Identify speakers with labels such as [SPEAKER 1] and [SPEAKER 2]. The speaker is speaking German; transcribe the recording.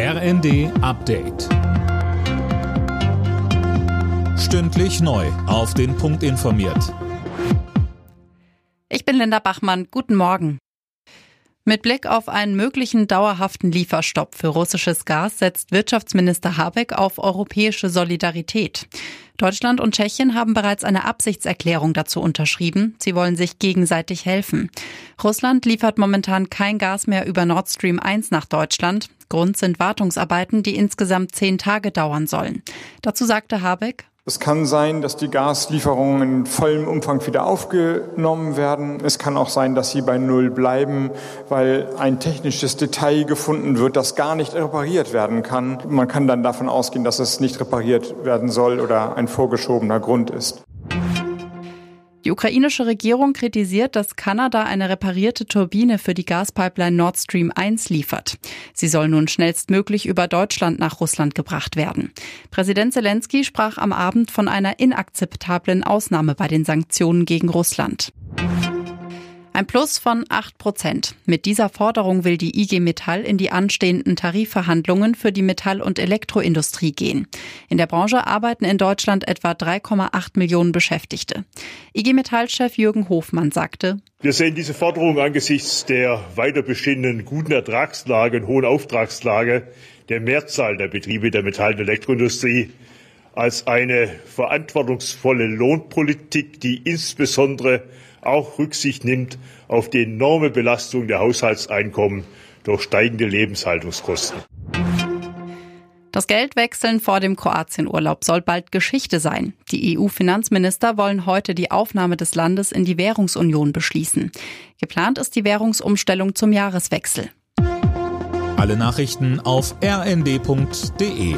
[SPEAKER 1] RND Update. Stündlich neu. Auf den Punkt informiert.
[SPEAKER 2] Ich bin Linda Bachmann. Guten Morgen. Mit Blick auf einen möglichen dauerhaften Lieferstopp für russisches Gas setzt Wirtschaftsminister Habeck auf europäische Solidarität. Deutschland und Tschechien haben bereits eine Absichtserklärung dazu unterschrieben. Sie wollen sich gegenseitig helfen. Russland liefert momentan kein Gas mehr über Nord Stream 1 nach Deutschland. Grund sind Wartungsarbeiten, die insgesamt zehn Tage dauern sollen. Dazu sagte Habeck,
[SPEAKER 3] es kann sein, dass die Gaslieferungen in vollem Umfang wieder aufgenommen werden. Es kann auch sein, dass sie bei Null bleiben, weil ein technisches Detail gefunden wird, das gar nicht repariert werden kann. Man kann dann davon ausgehen, dass es nicht repariert werden soll oder ein vorgeschobener Grund ist.
[SPEAKER 2] Die ukrainische Regierung kritisiert, dass Kanada eine reparierte Turbine für die Gaspipeline Nord Stream 1 liefert. Sie soll nun schnellstmöglich über Deutschland nach Russland gebracht werden. Präsident Zelensky sprach am Abend von einer inakzeptablen Ausnahme bei den Sanktionen gegen Russland. Ein Plus von 8 Prozent. Mit dieser Forderung will die IG Metall in die anstehenden Tarifverhandlungen für die Metall- und Elektroindustrie gehen. In der Branche arbeiten in Deutschland etwa 3,8 Millionen Beschäftigte. IG Metall-Chef Jürgen Hofmann sagte,
[SPEAKER 4] wir sehen diese Forderung angesichts der weiter bestehenden guten Ertragslage und hohen Auftragslage der Mehrzahl der Betriebe der Metall- und Elektroindustrie als eine verantwortungsvolle Lohnpolitik, die insbesondere auch Rücksicht nimmt auf die enorme Belastung der Haushaltseinkommen durch steigende Lebenshaltungskosten.
[SPEAKER 2] Das Geldwechseln vor dem Kroatienurlaub soll bald Geschichte sein. Die EU-Finanzminister wollen heute die Aufnahme des Landes in die Währungsunion beschließen. Geplant ist die Währungsumstellung zum Jahreswechsel.
[SPEAKER 1] Alle Nachrichten auf rnd.de